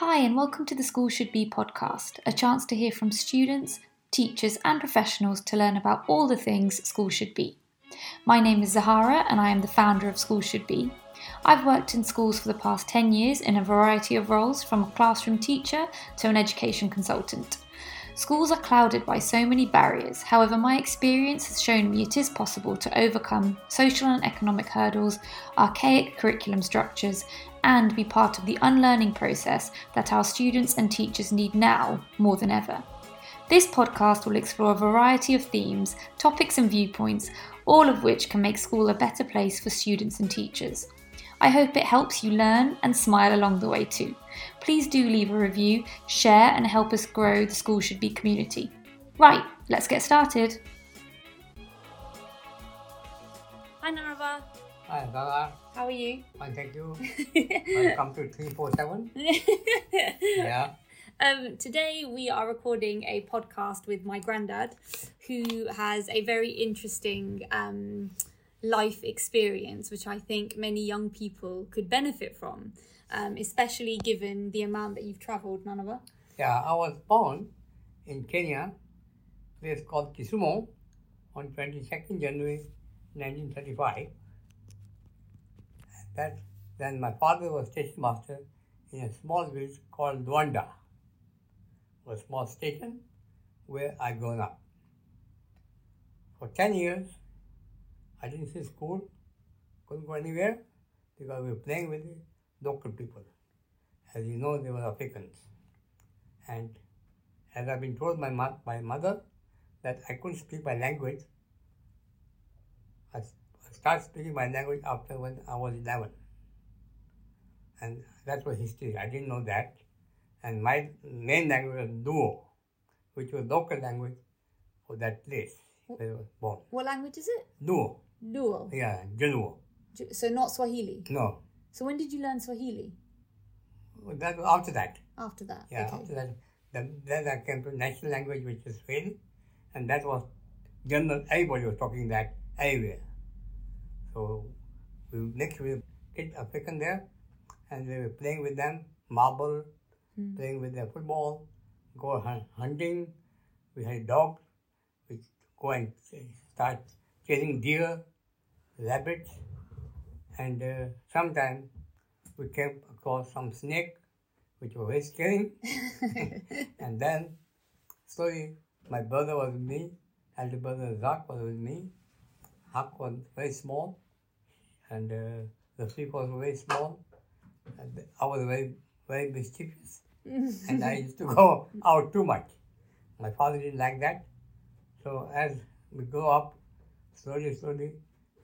Hi, and welcome to the School Should Be podcast, a chance to hear from students, teachers, and professionals to learn about all the things school should be. My name is Zahara, and I am the founder of School Should Be. I've worked in schools for the past 10 years in a variety of roles, from a classroom teacher to an education consultant. Schools are clouded by so many barriers, however, my experience has shown me it is possible to overcome social and economic hurdles, archaic curriculum structures, and be part of the unlearning process that our students and teachers need now more than ever. This podcast will explore a variety of themes, topics, and viewpoints, all of which can make school a better place for students and teachers. I hope it helps you learn and smile along the way too. Please do leave a review, share, and help us grow the School Should Be community. Right, let's get started. Hi Nanaba, Hi, Gaga. how are you? Fine, thank you. Welcome to 347. Yeah. Um, today we are recording a podcast with my granddad, who has a very interesting um, life experience, which I think many young people could benefit from, um, especially given the amount that you've travelled, Nanaba. Yeah, I was born in Kenya, place called Kisumu, on 22nd January 1935. That, then my father was station master in a small village called Luanda, a small station where I grown up. For 10 years, I didn't see school, couldn't go anywhere because we were playing with the local people. As you know, they were Africans. And as I've been told by my, my mother that I couldn't speak my language, I, s- I started speaking my language after when I was 11. And that was history. I didn't know that. And my main language was Duo, which was local language for that place where I was born. What language is it? Duo. Duo. Yeah, Januo. So not Swahili. No. So when did you learn Swahili? That was after that. After that. Yeah, after that, then, then I came to national language, which is Swahili, and that was general. Everybody was talking that everywhere. So we next we kids African there, and we were playing with them marble, playing with their football, go hunting. We had dogs. We go and start chasing deer, rabbits, and uh, sometimes we came across some snake, which were very scary. and then slowly my brother was with me, elder brother Zach was with me. Huck was very small, and uh, the freak was very small. And I was very, very mischievous, and I used to go out too much. My father didn't like that. So as we grow up, slowly, slowly,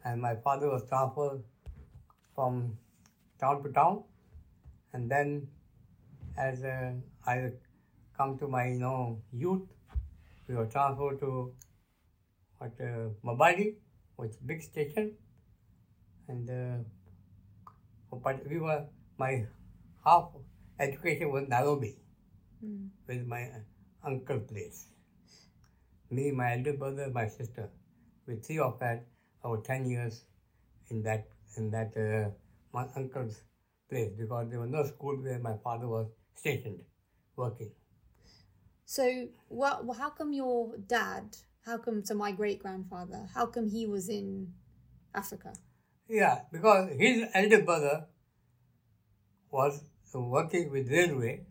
and my father was transferred from town to town, and then as uh, I come to my you know youth, we were transferred to what uh, Mbale, which is big station, and uh, but we were my half education was Nairobi, with my uncle place. Me, my elder brother, my sister, with three of us, our ten years in that in that uh, my uncle's place because there was no school where my father was stationed, working. So, what? Well, how come your dad? How come? to my great grandfather. How come he was in Africa? Yeah, because his elder brother was working with railway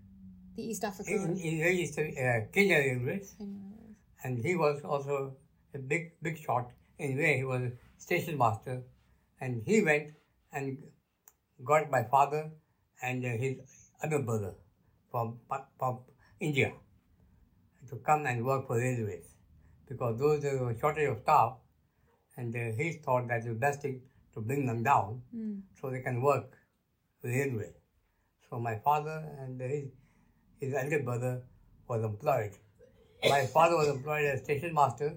The East African. in, in East, uh, Kenya Railways, and he was also a big big shot in where he was a station master, and he went and got my father and uh, his other brother from from India to come and work for railways because those there were shortage of staff, and uh, he thought that the best thing to bring them down Mm. so they can work railway. So my father and his his elder brother was employed. My father was employed as station master,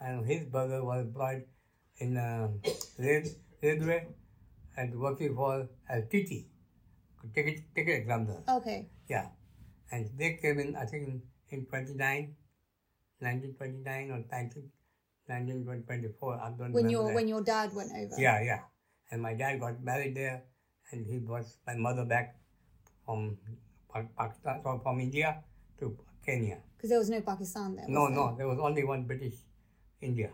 and his brother was employed in uh, rail, railway and working for as TT, ticket ticket examiner. Okay. Yeah, and they came in I think in, in 29, 1929 or 19, 1924. I don't When your that. when your dad went over. Yeah, yeah. And my dad got married there, and he brought my mother back from Pakistan, from, from India to Kenya. Because there was no Pakistan there. No, there? no, there was only one British India.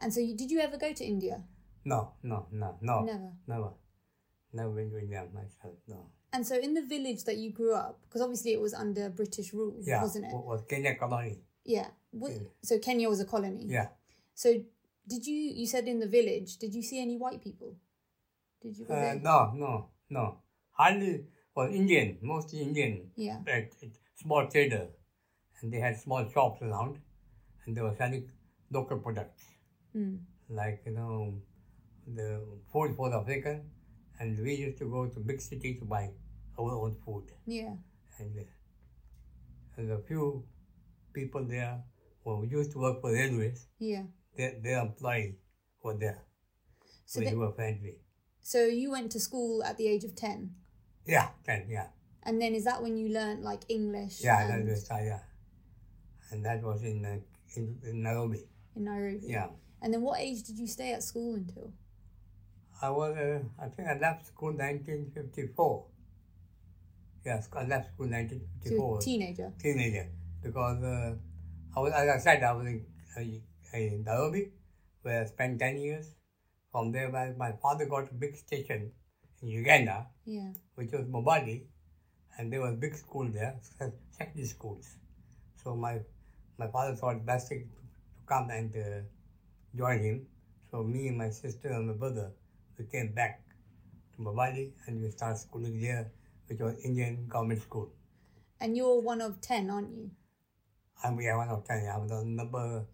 And so, you, did you ever go to India? No, no, no, no, Never. never, never been to India myself. No. And so, in the village that you grew up, because obviously it was under British rule, Yeah, wasn't it? wa- was Kenya colony. Yeah. Wa- Yeah. So Kenya was a colony. Yeah. So did you? You said in the village. Did you see any white people? Did you Uh, no, no, no. Hardly was Indian, mostly Indian. Yeah. But small trader, and they had small shops around, and they were selling local products Mm. like you know the food for the African, and we used to go to big city to buy our own food, Yeah. and, uh, and a few people there who used to work for railways, Yeah. They, their employees were there. So we then, were friendly. so you went to school at the age of ten, Yeah, then yeah. and then is that when you learned like English? Yeah, and, that was uh, yeah, and that was in uh, in, in Nairobi. in Nairobi. Yeah, And then what age did you stay at school until? I was uh, I think I left school 1954. Yes, I left school So 1954. were a teenager. teenager because uh, I was as I said I was in, uh, in Nairobi where I spent 10 years. From there, my, my father got a big station in Uganda, Yeah. which was Mbale, and there was a big school there, sec- secondary schools. So my my father thought best to, to come and uh, join him. So me and my sister and my brother, we came back to Mbale and we started schooling there, which was Indian government school. And you're one of ten, aren't you? I'm we are one of ten. I'm the number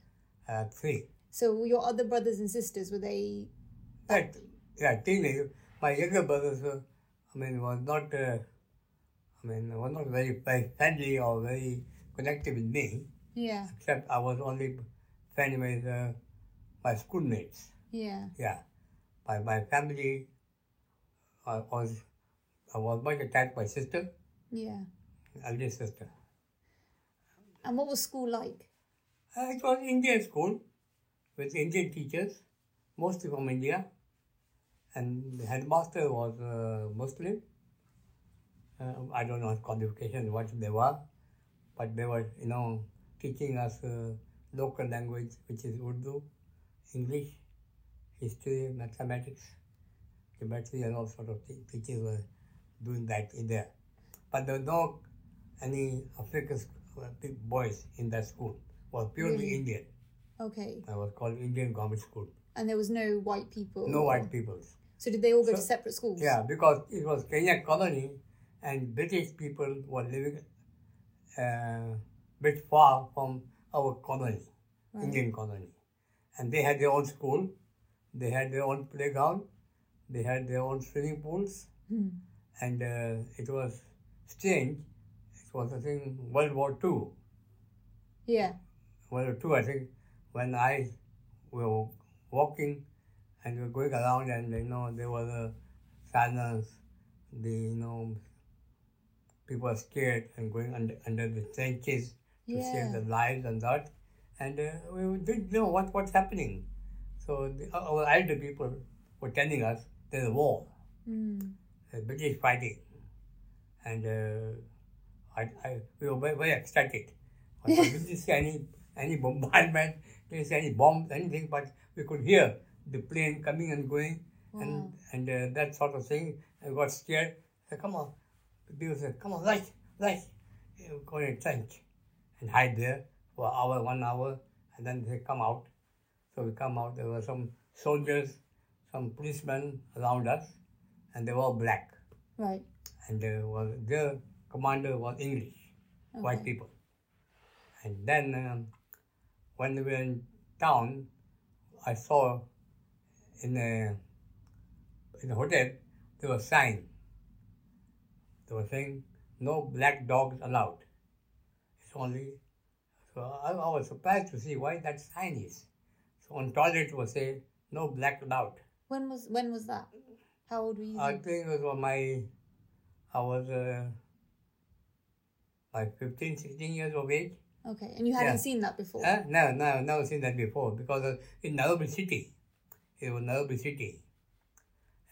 uh, three. So your other brothers and sisters were they? That yeah, teenage. My younger brothers were, I mean, was not. Uh, I mean, was not very, very friendly or very connected with me. Yeah. Except I was only friendly with uh, my schoolmates. Yeah. Yeah, my my family. I was I was much attached by sister, Yeah. eldest sister. And what was school like? Uh, it was Indian school with Indian teachers, mostly from India. And the headmaster was uh, Muslim. Uh, I don't know his qualifications, what they were, but they were, you know, teaching us uh, local language, which is Urdu, English, history, mathematics, geometry, and all sort of things. Teachers were doing that in there. But there were no any African big boys in that school. was purely Really? Indian. Okay. I was called Indian Government School. And there was no white people. No or- white people. So did they all go to separate schools? Yeah, because it was Kenya colony and British people were living uh, bit far from our colony, Right. Indian colony. And they had their own school, they had their own playground, they had their own swimming pools, Hmm. and uh, it was strange. Was, I think, World War Two. Yeah. World War Two, I think, when I were walking and we were going around, and you know there was a silence. The you know people were scared and going under under the trenches to Yeah. save their lives and that, and uh, we didn't know what what's happening. So the, our elder people were telling us there's a war, Mm. the British fighting, and uh, I, I we were very, very excited. But we didn't see any any bombardment, didn't see any bombs, anything, but we could hear the plane coming and going, Wow. and and uh, that sort of thing. I got scared. I said, "Come on," people said, "Come on, right, right." You go in a trench and hide there for an hour, one hour, and then they come out. So we come out. There were some soldiers, some policemen around us, and they were all black Right. and uh, was their commander was English, white people. And then um, when we were in town, I saw in a in a hotel there was a sign. They were saying no black dogs allowed. It's only so I, I was surprised to see why that sign is. So on toilet it was say no black allowed. When was when was that? How old were you? I think it was my, I was uh, like 15, 16 years of age. okay. And you hadn't yeah. seen that before? Huh? No, no, never seen that before because uh, in Nairobi city, it was Nairobi city.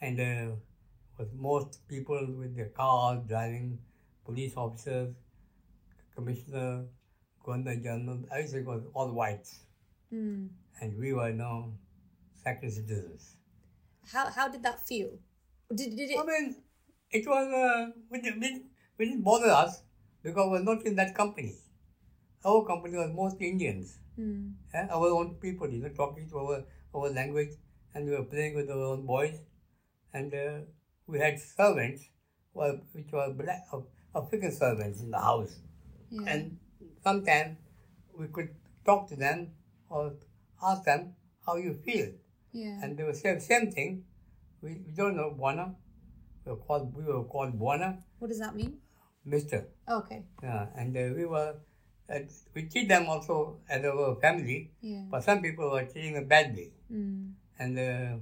And uh, was most people with their cars driving police officers, commissioner, governor general, everything was all whites. Mm. And we were now second citizens. How how did that feel? Did, did it? I mean, it was, uh, we, didn't, we didn't bother us because we were not in that company. Our company was mostly Indians. Mm. eh, our own people, you know, talking to our, our language, and we were playing with our own boys. And uh, we had servants, well, which were black, uh, African servants in the house. Yeah. And sometimes we could talk to them or ask them how you feel. yeah. And they would say the same thing. We, we don't know Bwana. We were called, we were called Bwana, what does that mean? Mister. Okay. Yeah, and uh, we were, uh, we treat them also as our family, Yeah. but some people were treating them badly. Mm. And uh,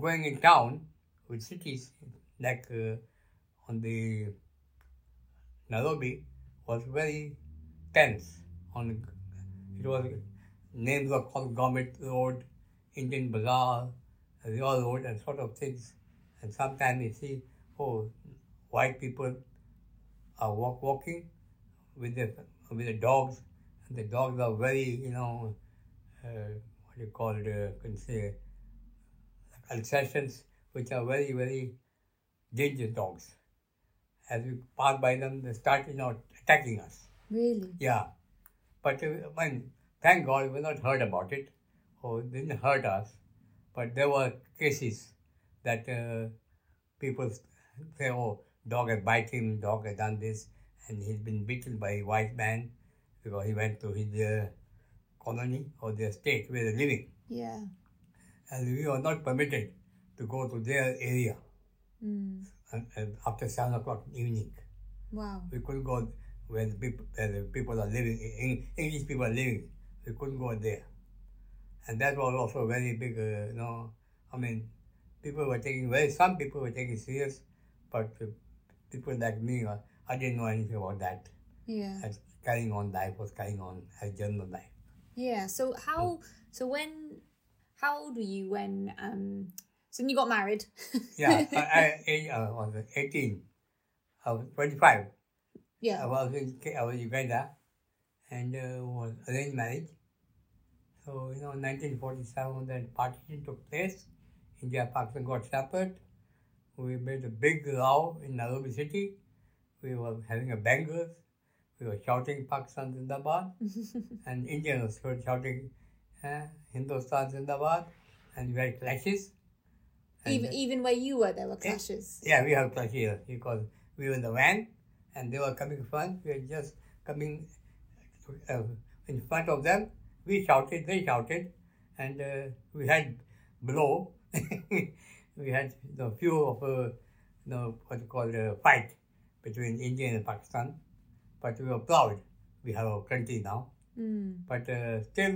going in town with cities like uh, on the Nairobi was very tense. On it was names were called Government Road, Indian Bazaar, Rio Road, and sort of things. And sometimes you see, oh, white people are walk, walking with the with the dogs, and the dogs are very, you know, uh, what do you call it? Uh, can say Alsatians, which are very, very dangerous dogs. As we pass by them, they start, you know, attacking us. Really? Yeah. But, uh, I mean, thank God we not heard about it, or it didn't hurt us. But there were cases that uh, people say, oh, dog had bite him, dog had done this, and he's been beaten by a white man because he went to his uh, colony or their state where they're living Yeah. and we were not permitted to go to their area Mm. and, and after seven o'clock evening. Wow. We couldn't go where the people, where the people are living, Eng- English people are living. We couldn't go there. And that was also very big, uh, you know, I mean, people were taking very, some people were taking serious, but people like me, uh, I didn't know anything about that. Yeah. As carrying on life was carrying on as general life. Yeah. So how? So when? How old were you when? Um. So when you got married? Yeah, I, I, I, I was 18. I was 25. Yeah. I was in I was in Uganda and uh, was arranged marriage. So, you know, 1947, then partition took place. India Pakistan got separate. We made a big row in Nairobi city. We were having a bangers. We were shouting Pakistan Zindabad. and Indians were shouting uh, Hindustan Zindabad. And we had clashes. And, Even even where you were, there were clashes. yeah, we have clash here because we were in the van and they were coming front. We were just coming uh, in front of them. We shouted, they shouted, and uh, we had below. we had the few of a, you know, what you call a fight between India and Pakistan, but we were proud. We have our country now, Mm. but uh, still,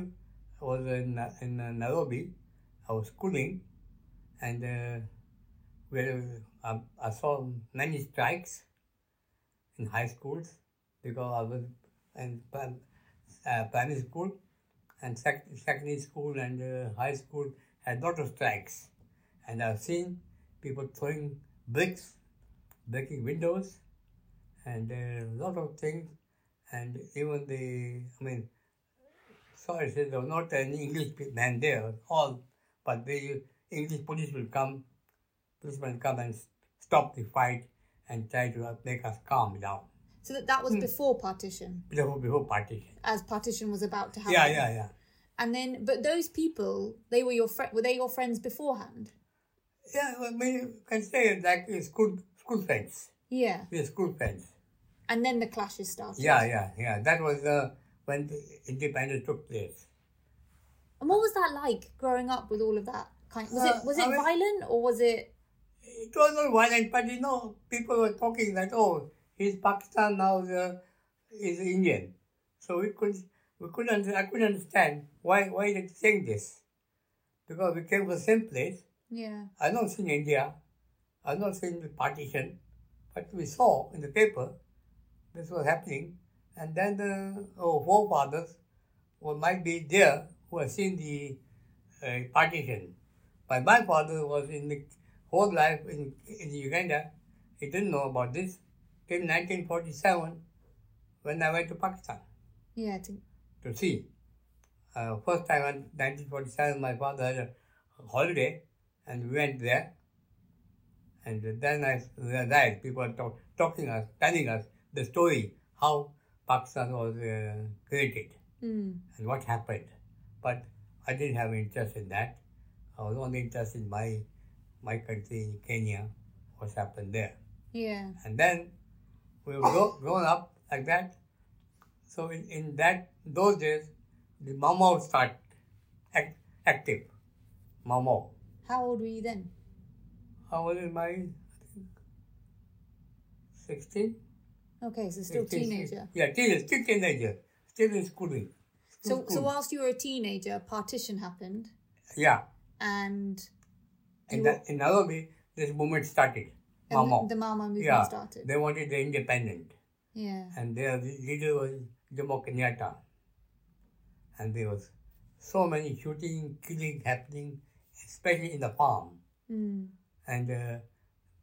I was in in uh, Nairobi. I was schooling, and uh, where um, I saw many strikes in high schools because I was in uh, primary school and sec- secondary school and uh, high school had lot of strikes, and I've seen people throwing bricks, breaking windows, and a lot of things, and even the I mean, sorry, there was not any English man there, all, but the English police will come, policemen come and stop the fight and try to make us calm down So that that was Hmm. before partition, before, before partition. as partition was about to happen. Yeah, yeah, yeah. And then, but those people, they were your friend. Were they your friends beforehand? Yeah, I mean, you can say it like school, school friends. Yeah. We school friends. And then the clashes started. Yeah, yeah, yeah. That was uh, when the independence took place. And what was that like growing up with all of that? Kind was Uh, it was I it mean- violent or was it? It was not violent, but you know, people were talking that, oh, he's Pakistan now, uh, he's Indian. So we could, we couldn't, I couldn't understand why, why they saying this. Because we came from the same place. Yeah. I not seen India. I have not seen the partition, but we saw in the paper this was happening, and then the our forefathers who might be there who have seen the uh, partition. But my father was in the whole life in, in Uganda. He didn't know about this. till 1947 when I went to Pakistan Yeah. To, to see. Uh, first time in 1947, my father had a holiday and we went there. And then I realized people were talk, talking us, telling us the story how Pakistan was uh, created mm. and what happened. But I didn't have interest in that. I was only interested in my my country, Kenya, what's happened there. Yeah. And then we were grow, grown up like that. So in, in that those days, the Mau Mau start act, active. Mau Mau. How old were you then? I was in my, I think, 16? Okay, so still 16, teenager. Yeah, teenager, still teenager. Still in schooling. So, School. so whilst you were a teenager, partition happened, Yeah. and In, You that, in Nairobi, this movement started. and Mau Mau. the Mau Mau movement yeah. started. They wanted the independent. Yeah. and their leader was Jomo Kenyatta. And there was so many shooting, killing happening, especially in the farm. Mm. And uh,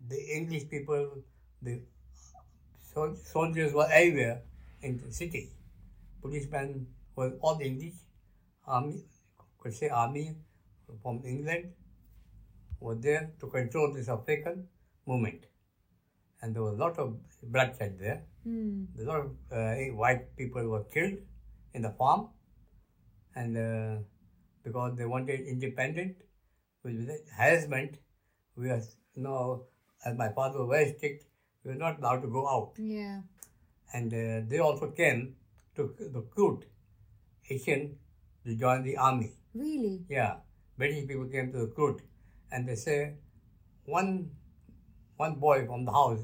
the English people, the sol- soldiers were everywhere in the city. Policemen were all English. Army, could say army from England, were there to control this African movement. And there was a lot of bloodshed there. Mm. A lot of uh, white people were killed in the farm, and uh, because they wanted independent, with the harassment, we were you know, as my father was very strict, we were not allowed to go out, Yeah. and uh, they also came to recruit Asian to join the army. Really? Yeah, British people came to recruit, and they say one one boy from the house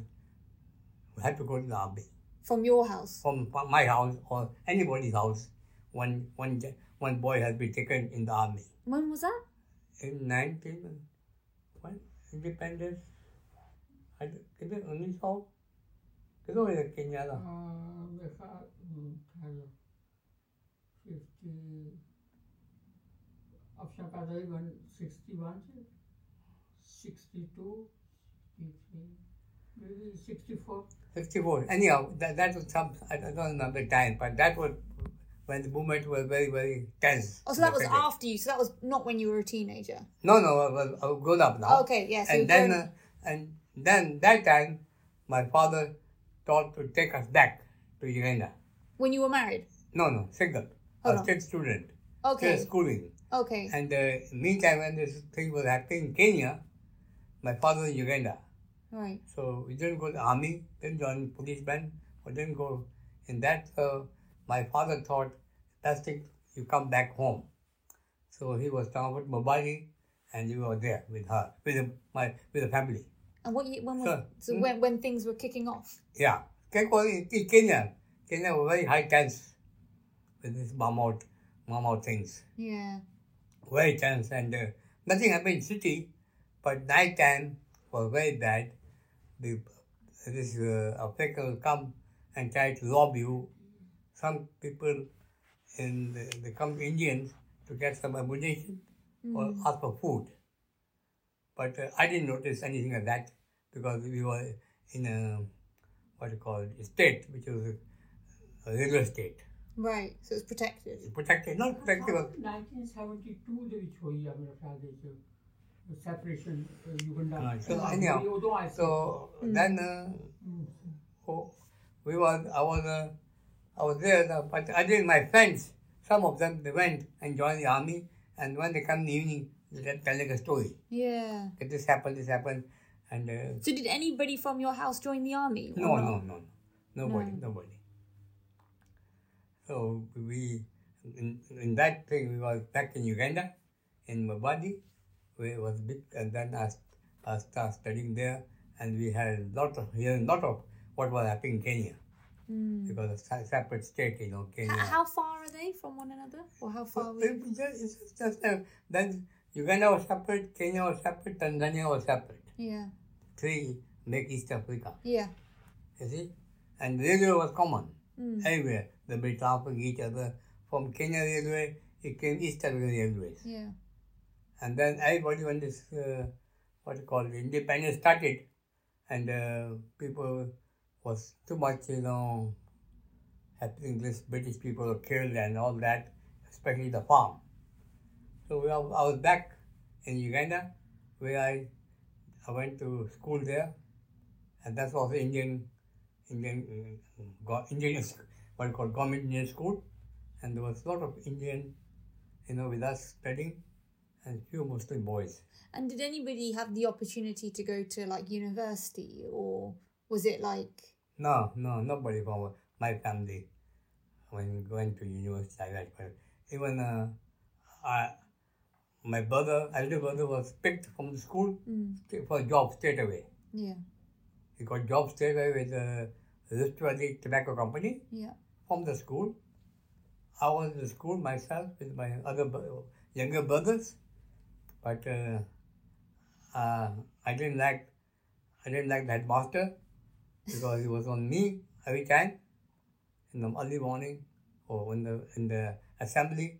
had to go to the army From your house? from my house or anybody's house, one, one, one boy has been taken in the army. When was that? In nineteen, when independence. Cái biết only so. York. Cái rồi Kenya. cái nhà rồi. Người kind of fifty. After that, I went sixty-one, sixty-two, maybe sixty-four. Sixty-four. Anyhow, that that was some. I don't remember time, but that was when the movement was very very tense Oh, so that was after you. So that was not when you were a teenager. no no I was, I was grown up now Okay, yeah, so and then uh, and then that time my father thought to take us back to Uganda When you were married. No, no, single. A on. still student. Okay. Still schooling. Okay. And uh, meantime, when this thing was happening in Kenya, my father was in Uganda. Right. So we didn't go to the army, didn't join police band, or didn't go in that. So my father thought, thing, you come back home. So he was transferred to Mbale, and you were there with her, with the, my with the family. And what year, when was so Hmm? when when things were kicking off? Yeah. Kenya, Kenya, Kenya was very high tense with this Mau Mau, Mamout things. Yeah. very tense and uh, nothing happened in city, but night time was very bad. The this uh, will come and try to rob you some people in the, they come Indians to get some ammunition mm. or ask for food. But uh, I didn't notice anything of that because we were in a what you call it, state, which was a, a regular state. Right, so it's protected. It's protected, not protected. In 1972, the which was a separation uh, Uganda. Right. So, anyhow, so mm. then uh, mm. oh, we was I was. Uh, I was there, but I did my friends. Some of them they went and joined the army, and when they come in the evening, they tell like a story. Yeah. That this happened, this happened, and uh, So did anybody from your house join the army? no, no, no, no, nobody, nobody. So we in, in that thing we was back in Uganda, in Mbale, where it was big, and then I, I started studying there, and we had a lot of hearing lot of what was happening in Kenya. Because it's a separate state, you know, Kenya. H- how far are they from one another? Or how far? Were It was just, it's just, uh, then Uganda was separate, Kenya was separate, Tanzania was separate. Yeah. Three make East Africa. Yeah. You see? And railway was common Mm. everywhere. They were transferring each other. From Kenya Railway, it came East African Railways. Yeah. And then everybody, when this, uh, what you call it, independence started, and uh, people was too much, you know, happening. This British people were killed and all that, especially the farm. So we, I was back in Uganda, where I, I went to school there, and that's also Indian, Indian, Indian, what you call government Indian school, and there was a lot of Indian, you know, with us studying, and few Muslim boys. And did anybody have the opportunity to go to like university, or was it like? No, no, nobody from my family when going to university like that. But even uh, I, my brother, elder brother, was picked from the school Mm, for a job straight away. yeah, He got job straight away with the Rift Valley Tobacco Company yeah. from the school. I was in the school myself with my other younger brothers, but uh, uh, I didn't like I didn't like the headmaster because he was on me every time in the early morning or in the in the assembly.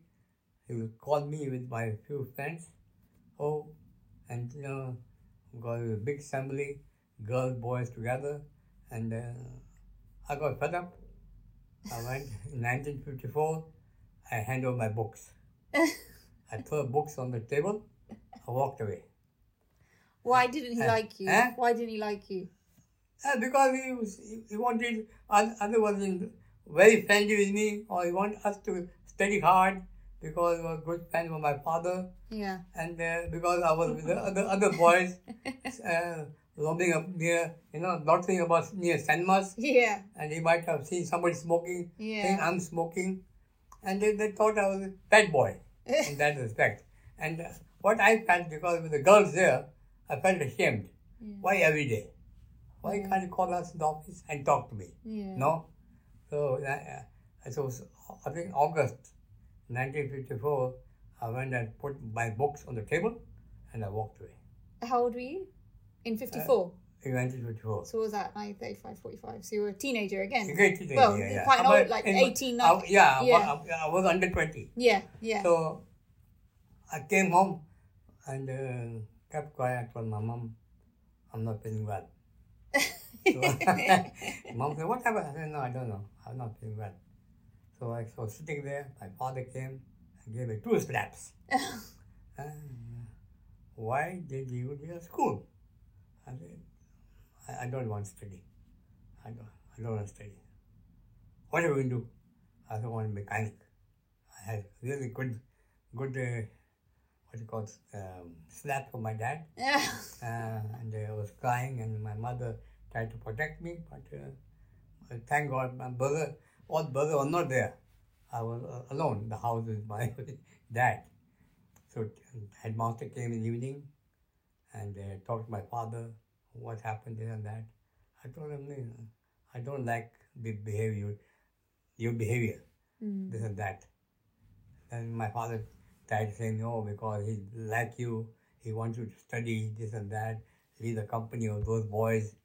He would call me with my few friends. Oh, and you know, got a big assembly, girls, boys together, and uh, I got fed up. I went in 1954. I hand over my books. I threw books on the table. I walked away. Why didn't he like you? eh? Why didn't he like you? Uh, because he was, he, he wanted oth- other wasn't very friendly with me, or he wanted us to study hard because he was good friend of my father, Yeah, and uh, because I was with the other other boys, uh, roaming up near, you know, not saying about near cinemas, yeah, and he might have seen somebody smoking, saying yeah. I'm smoking, and they, they thought I was a bad boy in that respect. And uh, what I felt because with the girls there, I felt ashamed. Yeah. Why every day? Why Yeah. can't you call us in the office and talk to me? Yeah. No. So uh, uh, so I think August 1954, I went and put my books on the table, and I walked away. How old were you? In 54. In 1954. so was that? 9, 35, 45. So you were a teenager again? A great teenager, Well, yeah, yeah. quite But old, like in- 18, I- 19. yeah, I Yeah. I, I was under 20. Yeah, yeah. So I came home and uh, kept quiet. Told my mom, I'm not feeling well. So, mom said, What happened? I said, No, I don't know. I'm not feeling well. So I was sitting there. My father came and gave me two slaps. Uh, why did you leave school? I said, I, I don't want to study. I don't, I don't want to study. What are we going to do? I don't want to be mechanic. I had really good, good, uh, what you call it, um, slap from my dad. Uh, and I was crying, and my mother tried to protect me, but uh, thank God my brother, all brother were not there. I was uh, alone the house with my dad. So headmaster came in the evening and uh, talked to my father, what happened there and that. I told him, "No, I don't like the behavior, your behavior, Mm. this and that. And my father tried saying, no, because he like you, he wants you to study this and that, leave the company of those boys,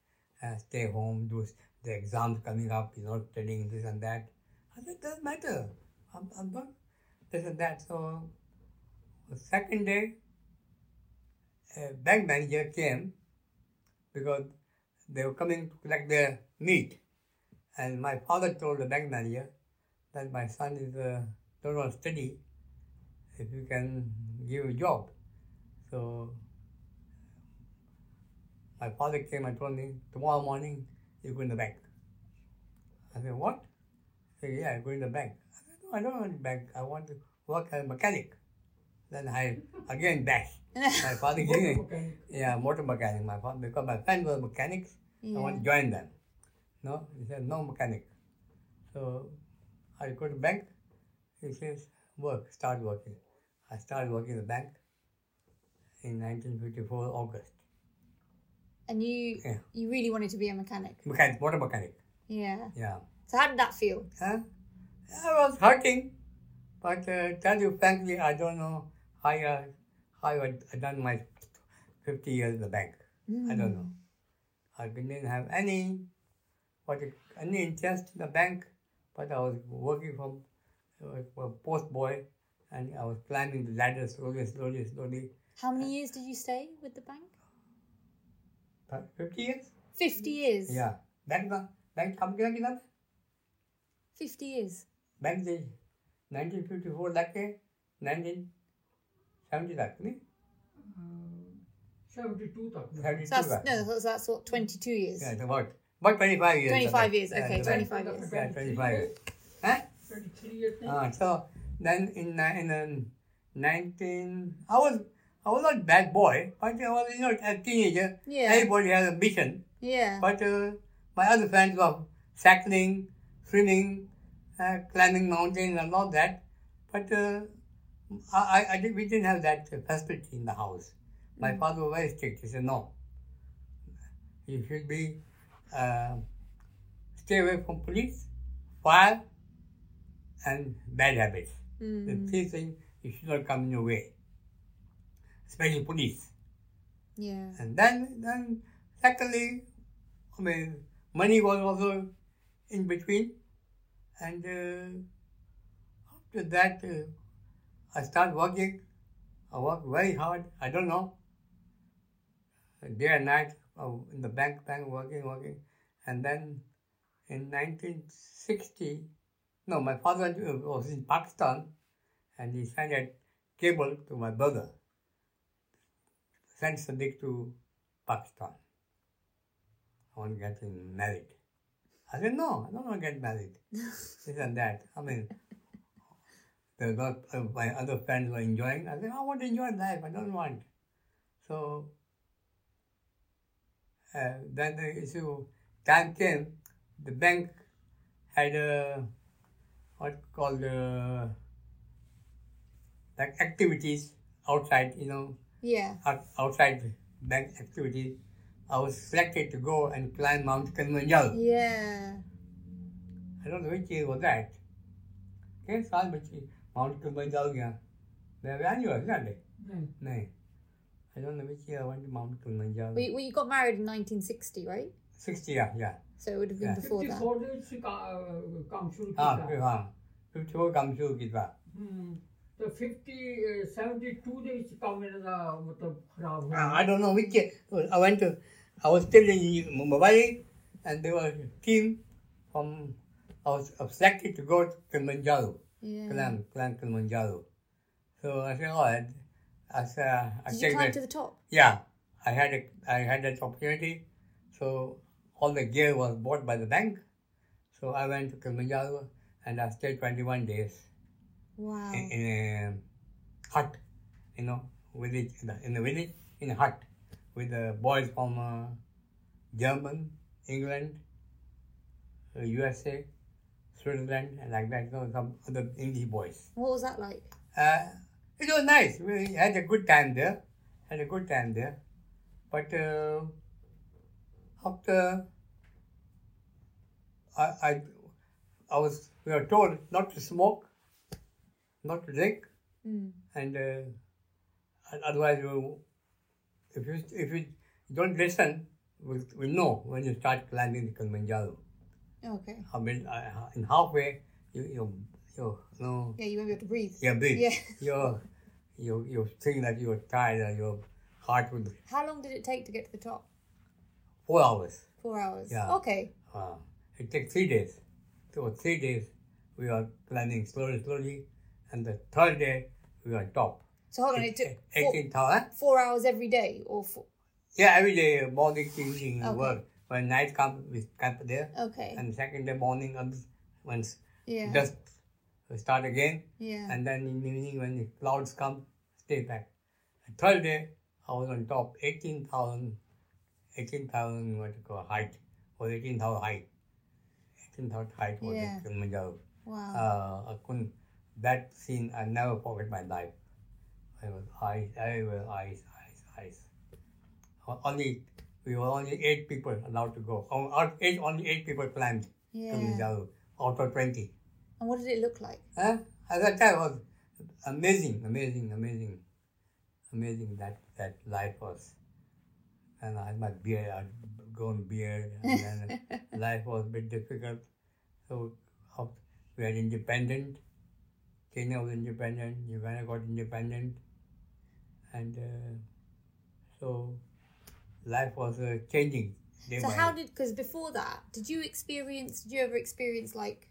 uh, stay home, do the exams coming up, you're not studying this and that. I said, doesn't matter. I'm, I'm not this and that. So the second day, a bank manager came because they were coming to collect their meat. And my father told the bank manager that my son is uh, don't want study, if you can give a job. So my father came and told me, tomorrow morning you go in the bank. I said, what? He said, yeah, I go in the bank. I said, no, I don't want to bank. I want to work as a mechanic. Then I again bash. My father gave me, yeah, motor mechanic. My father, because my friend was mechanics, I want to join them. No, he said, no mechanic. So I go to bank. He says, work, start working. I started working in the bank in 1954, August. And you Yeah. you really wanted to be a mechanic. Mechanic, motor mechanic. Yeah. Yeah. So how did that feel? Huh? I was hurting, but uh, tell you frankly, I don't know how I, how I done my 50 years in the bank. I don't know. I didn't have any, what any interest in the bank, but I was working from a post boy, and I was climbing the ladder slowly, slowly, slowly. How many years did you stay with the bank? But 50 years? 50 years. Yeah. Back then, bank कब किया कितना 50 years. Bank से 1954 तक के 1970 तक नहीं seventy two तक में। 72 So that's, तक no, that's, that's what, 22 years. Yeah, it's about about 25 years. 25 years, Yeah, okay, yeah, 25 years. Yeah, 25 years. Huh? 23 years नहीं? Uh, so then in ni- in um, 19, I was I was not bad boy, but I was you know a teenager. Yeah. Everybody has a mission, Yeah. but uh, my other friends were cycling, swimming, uh, climbing mountains, and all that. But uh, I, I, did, we didn't have that facility in the house. My father was very strict. He said, "No, you should be uh, stay away from police, fire, and bad habits. Mm. The three things you should not come in your way, especially police. Yeah. And then, then secondly, I mean, money was also in between. And uh, after that, uh, I started working. I worked very hard. I don't know. Day and night uh, in the bank, bank working, working. And then in 1960, no, my father was in Pakistan and he sent a cable to my brother sent Sadiq to Pakistan. I want to get him married. I said, no, I don't want to get married. this and that. I mean, the, uh, my other friends were enjoying. I said, I want to enjoy life. I don't want. So uh, then the issue, time came, the bank had a, what called, uh, like activities outside, you know, Yeah. out- outside bank activities, I was selected to go and climb Mount Kilimanjaro. Yeah. I don't know which year was that. किस साल बच्ची mount Kilimanjaro गया मैं बयान ही हुआ नहीं नहीं नहीं I don't know which year I went to Mount Kilimanjaro. Well, you, well, you got married in 1960, right? 60 yeah, yeah. So it would have been Yeah. before that. 54 days से का- काम शुरू हाँ किया फिर हाँ 54 काम शुरू किया हम्म, तो 50 uh, 72 ਦੇ ਵਿੱਚ ਕੈਮਰੇ ਦਾ ਮਤਲਬ ਖਰਾਬ ਹੋ I I don't know which I went to I was still in Mumbai and there was team from I was selected to go to Kilimanjaro, yeah. climb, climb Kilimanjaro. So I said, "Oh, I, I said, uh, I to the top?" Yeah, I had a, I had that opportunity. So all the gear was bought by the bank. So I went to Kilimanjaro and I stayed 21 days. Wow. in, in a hut, you know, village in the, in the village in a hut with the boys from uh, German, England, uh, USA, Switzerland, and like that. You know, some other English boys. What was that like? Uh, it was nice. We had a good time there. Had a good time there. But uh, after I, I, I was, we were told not to smoke, not to drink, Mm. and uh, otherwise you, if you if you don't listen, we'll, we'll know when you start climbing the Kilimanjaro. Okay. I mean, uh, in halfway, you you you know. Yeah, you won't be able to breathe. Yeah, big. Yeah. You're, you you think that you're tired and your heart will How long did it take to get to the top? four hours. Four hours. Yeah. Okay. Uh, it takes three days. So three days we are climbing slowly, slowly, and the third day we are on top. So hold on, it took four, eighteen thousand. four hours every day, or four. Yeah, every day morning, evening, Okay. work. When night comes, we camp there, Okay. and second day morning, once yeah. dusk, we start again. yeah. and then in the evening when the clouds come, stay back. The third day, I was on top, 18,000, 18,000 what you call height, or 18,000 height. 18,000 height was Yeah. the Kilimanjaro. wow. Uh, I couldn't, that scene, I never forget my life. I was ice, everywhere ice, ice, ice. Only, we were only eight people allowed to go. Eight, only eight people climbed yeah. Kilimanjaro out of 20. And what did it look like? Huh? At that time was amazing, amazing, amazing, amazing that that life was. And I had my beard, I'd grown beard, and then life was a bit difficult. So we had independent. Kenya was independent. Uganda got independent, and uh, so life was uh, changing So how did because before that, did you experience? Did you ever experience like?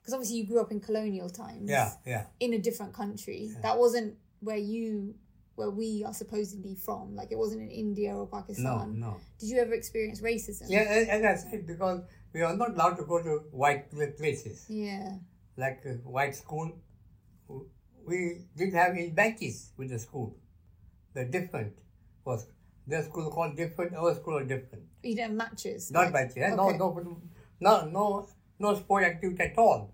Because obviously you grew up in colonial times. Yeah, yeah. In a different country, that wasn't where you, where we are supposedly from. Like it wasn't in India or Pakistan. no. no. Did you ever experience racism? Yeah, as I said, because we are not allowed to go to white places Yeah. Like white school. We didn't have any benches with the school. The different was their school called different, our school was different. You didn't have matches. Not like- benches. eh? No, Okay. no, no, no, no sport activity at all.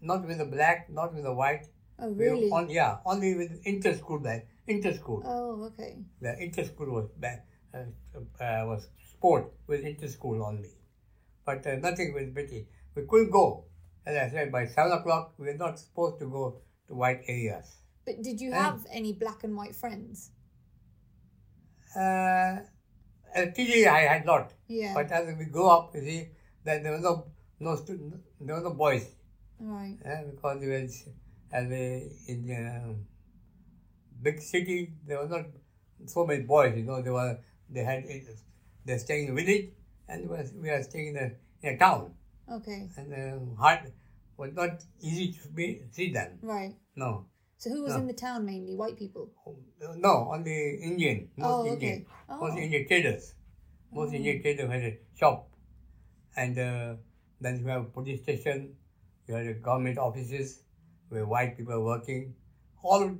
Not with the black, not with the white. Oh We really? On, yeah, only with inter school. Inter school. oh okay. The inter school was ba- uh, uh, was sport with inter school only, but uh, nothing with British. We couldn't go. As I said, by seven o'clock, we're not supposed to go to white areas. But did you Um, have any black and white friends? Uh, at TJ, I had not. Yeah. but as we grow up, you see, that there was no no student, there was no boys, right. eh, because we were as a, in a big city, there was not so many boys. You know, they were they had they're staying in the village, and we were, we are staying in a, in a town. Okay. and uh, hard was not easy to be, see them. Right. No, So who was No. in the town mainly? White people. no, only Indian, most Oh, okay. Indian, most Oh. Indian traders. Most Indian traders had a shop, and uh, then you have police station, you have government offices where white people are working. All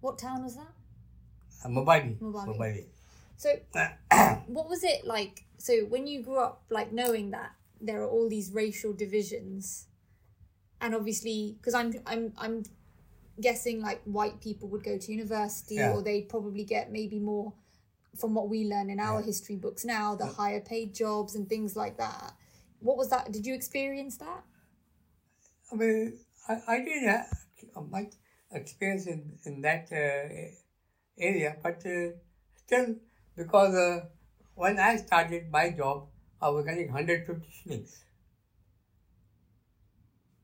What town was that? uh. Mbale. So what was it like? So when you grew up, like knowing that there are all these racial divisions, and obviously, because I'm I'm I'm guessing like white people would go to university, Yeah. or they'd probably get maybe more from what we learn in our history books now, the higher paid jobs and things like that. What was that? Did you experience that? I mean, I, I didn't have much experience in, in that uh, area, but uh, still, because uh, when I started my job, I was getting 150 shillings,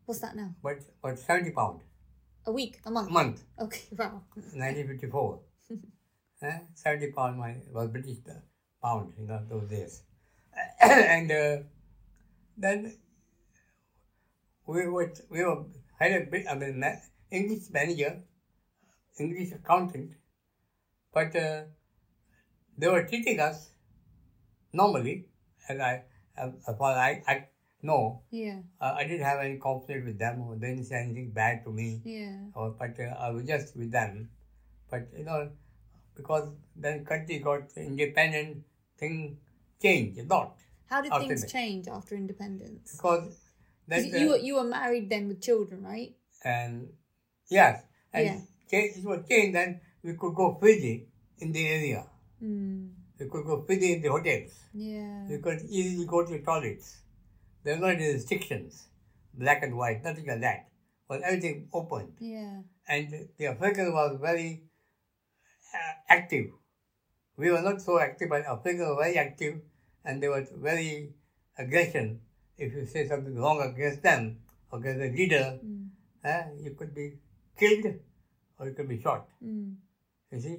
What's that now? but, but 70 pound A week, a month. a month, Okay, wow. 1954. eh? 70 pound my, was British uh, pound, you know, those days. and uh, then we were, we were, had a bit, I mean, English manager, English accountant, but uh, they were treating us normally, and I, as far as I, I know, Yeah, uh, I didn't have any conflict with them, or they didn't say anything bad to me yeah, or but uh, I was just with them. But you know, because then country got independent, thing changed a lot. How did After things that. change after independence? Because that you uh, were you were married then with children, right? and yes, and Yeah. change, it was changed. Then we could go freely in the area. Mm, We could go freely in the hotels. yeah. We could easily go to the toilets. There were no restrictions, black and white, nothing like that. Was everything open. Yeah. and the African was very uh, active. We were not so active, but Africans were very active, and they were very aggression. If you say something wrong against them, against the leader, Mm, eh, you could be killed or you could be shot. mm, You see,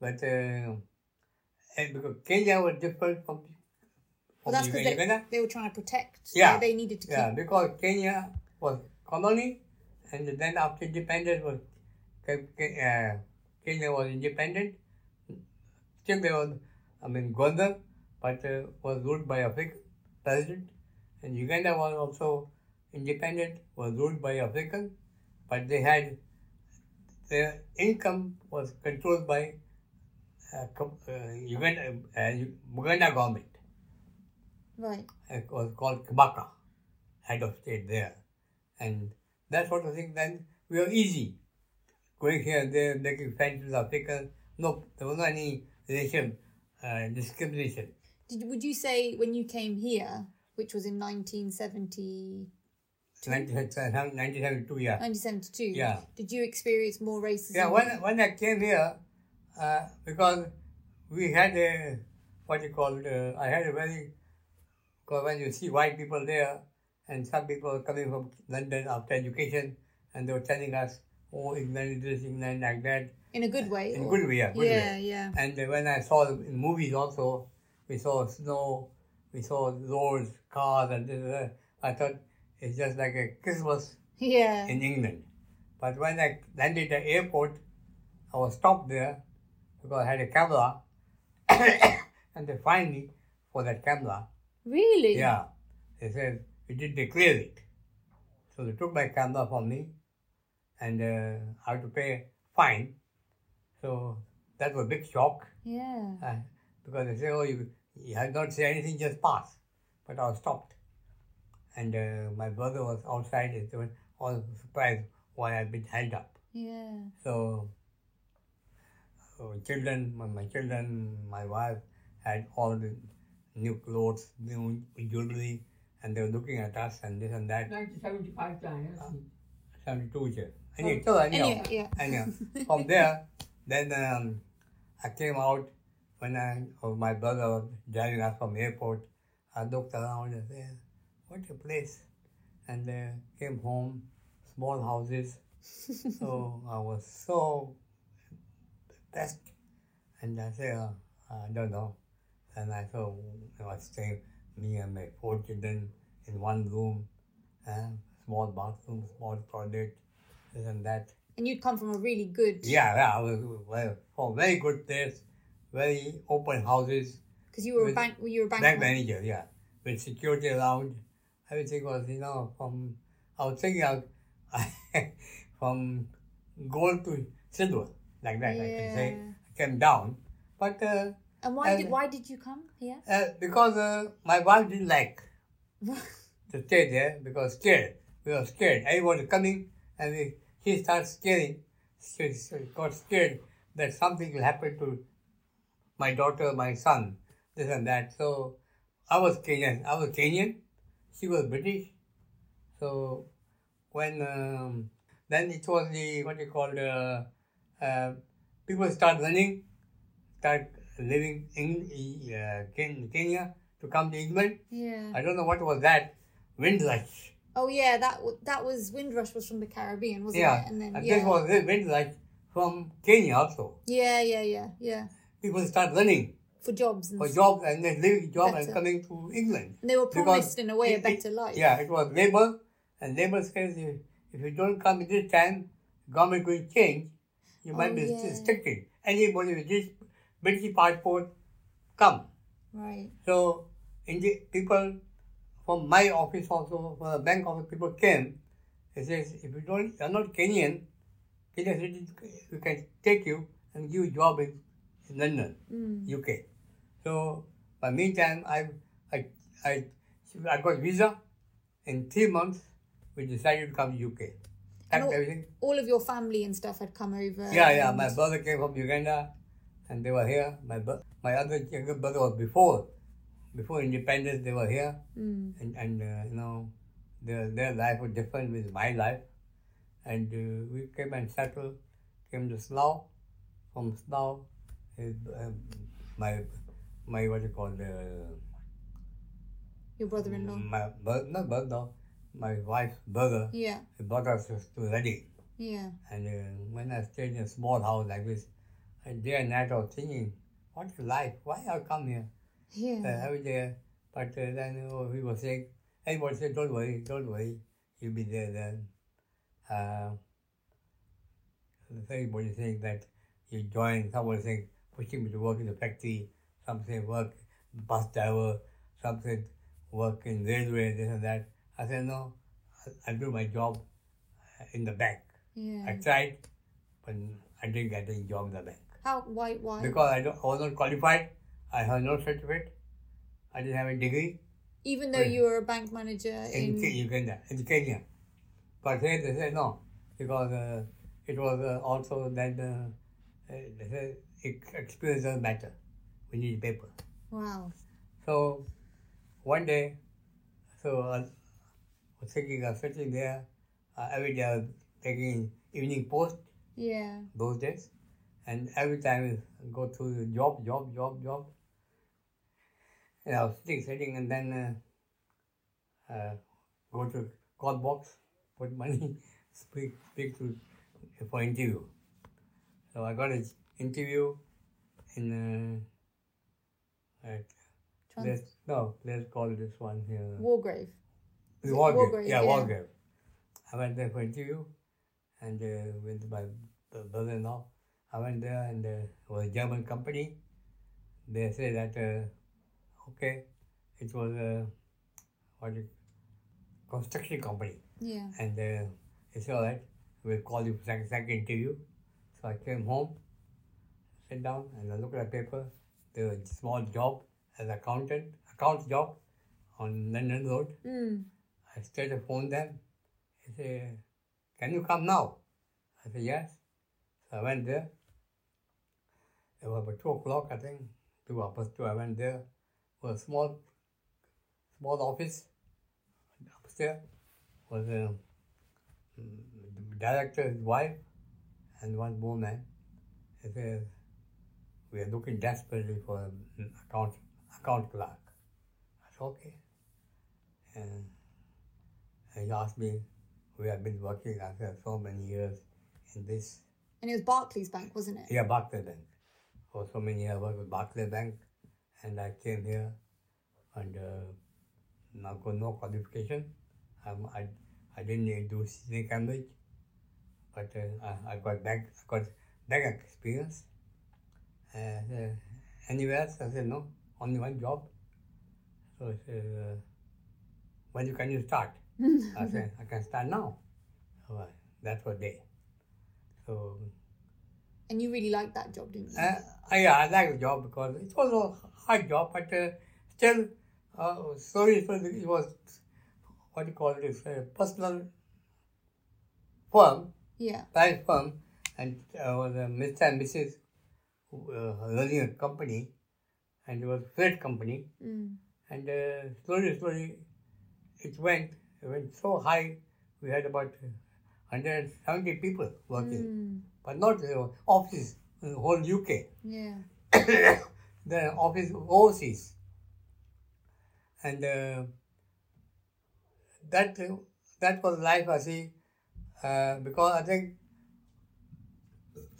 but uh, and because Kenya was different from, Well, from that's because Uganda. they, they were trying to protect. Yeah. They, they needed to keep. Yeah, because Kenya was colony, and then after independence was uh, Kenya was independent. Still there was, I mean, Gondar, but uh, was ruled by African president, and Uganda was also independent, was ruled by African, but they had their income was controlled by Uganda, uh, Uganda government Right. it was called Kabaka, head of state there. And that sort of thing, then we were easy. Going here and there, making friends with Africans. No, there was no any racial uh, discrimination. Did, would you say when you came here, which was in 1970, 1972, yeah. 1972, Yeah. did you experience more racism? Yeah, when, when I came here, uh, because we had a, what you call, uh, I had a very, because when you see white people there, and some people coming from London after education, and they were telling us, oh, England is this, England like that, in a good way? in or- good way, yeah, good yeah, way. yeah. And uh, when I saw them in movies also, we saw snow, we saw roads, cars, and this. I thought it's just like a Christmas Yeah. in England. But when I landed at the airport, I was stopped there because I had a camera, and they fined me for that camera. Really? Yeah, they said you did declare it, so they took my camera from me, and uh, I had to pay fine. So that was a big shock Yeah. uh, because they say, "Oh, you, you had not said anything, just pass." But I was stopped, and uh, my brother was outside. and They were all surprised why I'd been held up. Yeah. So children, my, my children, my wife had all the new clothes, new jewelry, and they were looking at us and this and that. 1975 time, yes. 72 years. Anyway, so anyhow, Anyway, yeah. anyhow, from there, then um, I came out when I, or my brother was driving us from airport. I looked around and said, what a place. And uh, came home, small houses. so I was so best. And I said, uh, I don't know. And I thought I was staying, me and my four children in one room, uh, small bathroom, small toilet, this and that. And you'd come from a really good. Yeah, yeah, I was well, oh, very good place, very open houses, Because you were a bank. You were bank. bank manager, yeah, with security around. Everything was, you know, from I was thinking of from gold to silver, like that. I can say I came down, but uh, And why And- did why did you come here? uh, because uh, my wife didn't like to stay there because scared. We were scared. Everyone was coming and we, she started scaring. She, she got scared that something will happen to my daughter, my son, this and that. So I was Kenyan. I was Kenyan. She was British. So when um, then it was the what you call the uh, people start running, start living in uh, Kenya to come to England. yeah. I don't know what was that. Windrush. Oh yeah, that that was Windrush was from the Caribbean, wasn't Yeah. it? And then and yeah. this was Windrush from Kenya also. yeah, yeah, yeah, yeah. People start running For jobs and for jobs and then leaving job and coming to England. And they were promised in a way a it- it- better life. Yeah, it was labor and labor says if, if you don't come at this time, government will change. You might Oh, be yeah. restricted. Anybody with this British passport, come. Right. So in the people from my office also, from the bank office, people came. They says, if you don't, you're not Kenyan, Kenya citizen, we can take you and give you job in, in London, Mm. UK. So, by meantime, I, I, I, I got visa. In three months, we decided to come to UK. Packed all- everything. All of your family and stuff had come over. Yeah, yeah. My brother came from Uganda, and they were here. My bro- my other younger brother was before, before independence. They were here, Mm. and and uh, you know, their their life was different with my life, and uh, we came and settled. Came to Slough, from Slough, his, uh, my my what you call the Your brother-in-law. my brother, not brother, my wife's brother. Yeah, He brought us to Reading. yeah. And uh, when I stayed in a small house like this, and day and night I was thinking, what is life? Why I come here Yeah. uh, every day? But uh, then uh, he was saying, everybody said, don't worry, don't worry, you'll be there then. Uh, everybody saying that you join, someone saying, pushing me to work in the factory, some saying work bus driver, some said work in railway, this and that. I said, no, I- I'll do my job in the bank. I tried, but I didn't get any job in the bank How? Why? Why? because I, don't, I was not qualified. I had no certificate. I didn't have a degree Even though Right. you were a bank manager in, in. Uganda, in Kenya. But here they said no, because uh, it was uh, also that uh, uh, they said experience doesn't matter. We need paper. Wow. So one day, so I was thinking of sitting there. Uh, every day I was taking evening post. Yeah. those days. And every time I go to the job, job, job, job. And I was sitting, sitting, and then uh, uh, go to call box, put money, speak, speak to for interview. So I got an interview in uh, at Trans- Let's, no, let's call this one here. Wargrave. The it Wargrave, Wargrave? yeah, Yeah. I went there for interview and uh, with my b- brother-in-law. I went there and uh, it was a German company. They said that, uh, okay, it was a what you, construction company. Yeah. And uh, it's all right, we'll call you for second, second interview. So I came home, sit down and I look at the paper. There was a small job as accountant, account job on London Road. Mm. I straight to phone them. He said, Can you come now? I said, Yes. So I went there. It was about two o'clock, I think. Two hours two. I went there. It was a small small office. Upstairs was a the director, his wife, and one woman. He said, We are looking desperately for an account account clerk. I said, Okay. And and he asked me, we have been working after so many years in this. And it was Barclays Bank, wasn't it? Yeah, Barclays Bank. For so many years, I worked with Barclay Bank, and I came here, and uh, now got no qualification. Um, I I didn't do senior Cambridge, but uh, I, I got back I got back experience. And uh, anywhere else, I said no, only one job. So I said, uh, when you can you start? I said, I can start now. So uh, that was day. So And you really liked that job, didn't you? uh, yeah, I like the job because it was a hard job, but uh, still, uh, slowly it was, it was what do you call it, a personal firm, yeah. private firm, and uh, was a Mr. and Mrs. uh, running a company, and it was a freight company, Mm. and uh, slowly, slowly, it went, went so high, we had about 170 people working, Mm. but not the office the whole UK. Yeah. the office overseas. And uh, that that was life I see, uh, because I think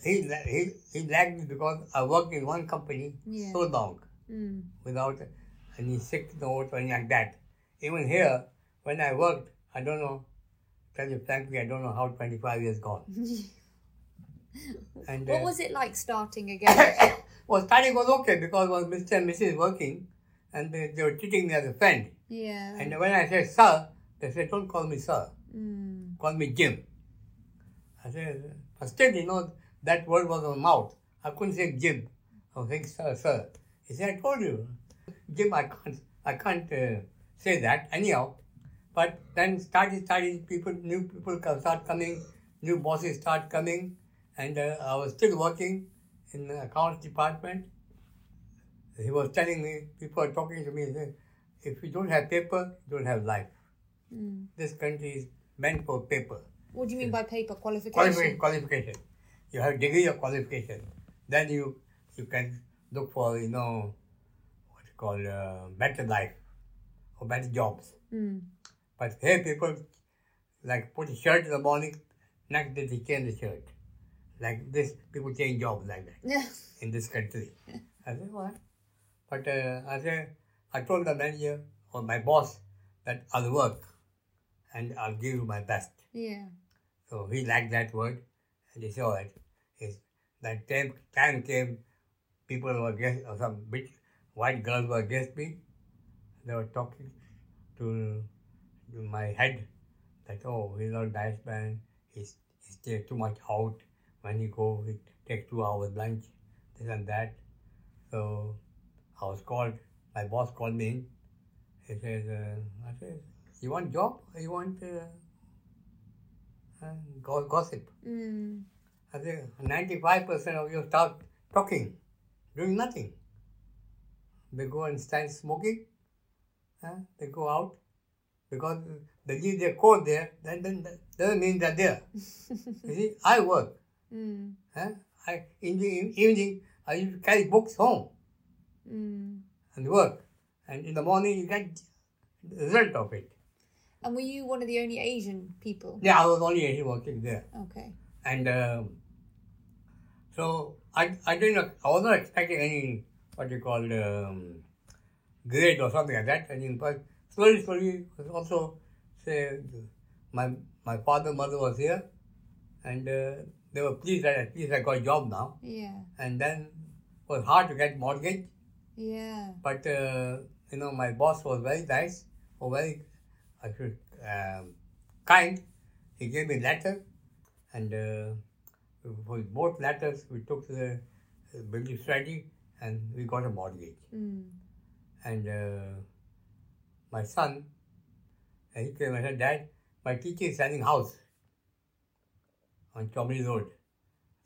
he, he, he lagged me because I worked in one company Yeah. so long Mm. without any sick note or anything like that. Even here, when I worked, I don't know, tell you frankly, I don't know how 25 years gone. And what uh, was it like starting again? well, starting was okay because was Mr. and Mrs. working and they, they were treating me as a friend. yeah. And when I said sir, they said, don't call me sir, Mm. call me Jim. I said, but still, you know, that word was on my mouth. I couldn't say Jim. I was saying sir, sir. He said, I told you, Jim, I can't, I can't uh, say that anyhow. But then started, started, people, new people start coming, new bosses start coming, and uh, I was still working in the accounts department. He was telling me, people are talking to me, saying, if you don't have paper, you don't have life. Mm. This country is meant for paper. What do you mean by paper qualification? Qualification. qualification. You have degree of qualification. Then you you can look for you know what you call uh, better life or better jobs. Mm. But here people like put a shirt in the morning, next day they change the shirt. Like this, people change jobs like that Yeah. in this country. I said what? But uh, I said I told the manager or my boss that I'll work and I'll give you my best. Yeah. So he liked that word, and he saw right. It's, that time, time came, people were against, or some big white girls were against me. They were talking to my head that, oh, he's not a nice man, he's, he stays too much out. When he go, he take two hours lunch, this and that. So I was called, my boss called me in. He says, uh, I said, you want job or you want uh, uh, go- gossip. Mm. I think 95% of you start talking, doing nothing. They go and stand smoking, huh? they go out because they leave their coat there, that doesn't, doesn't mean they're there. you see, I work. Mm. Huh? I, in the evening, I used to carry books home Mm. and work. And in the morning, you get the result of it. And were you one of the only Asian people? Yeah, I was only Asian working there. Okay. And um, so I, I didn't, I was not expecting any, what you call, um, grade or something like that. And in fact, slowly, slowly, was also say my my father, mother was here, and uh, they were pleased that at least I got a job now. Yeah. And then it was hard to get mortgage, Yeah. but uh, you know my boss was very nice, or very I should um, kind. He gave me letter, and uh, for both letters we took to the uh, building study and we got a mortgage. Mm. And uh, my son, and he came and said, Dad, my teacher is selling house on Cholmeley Road.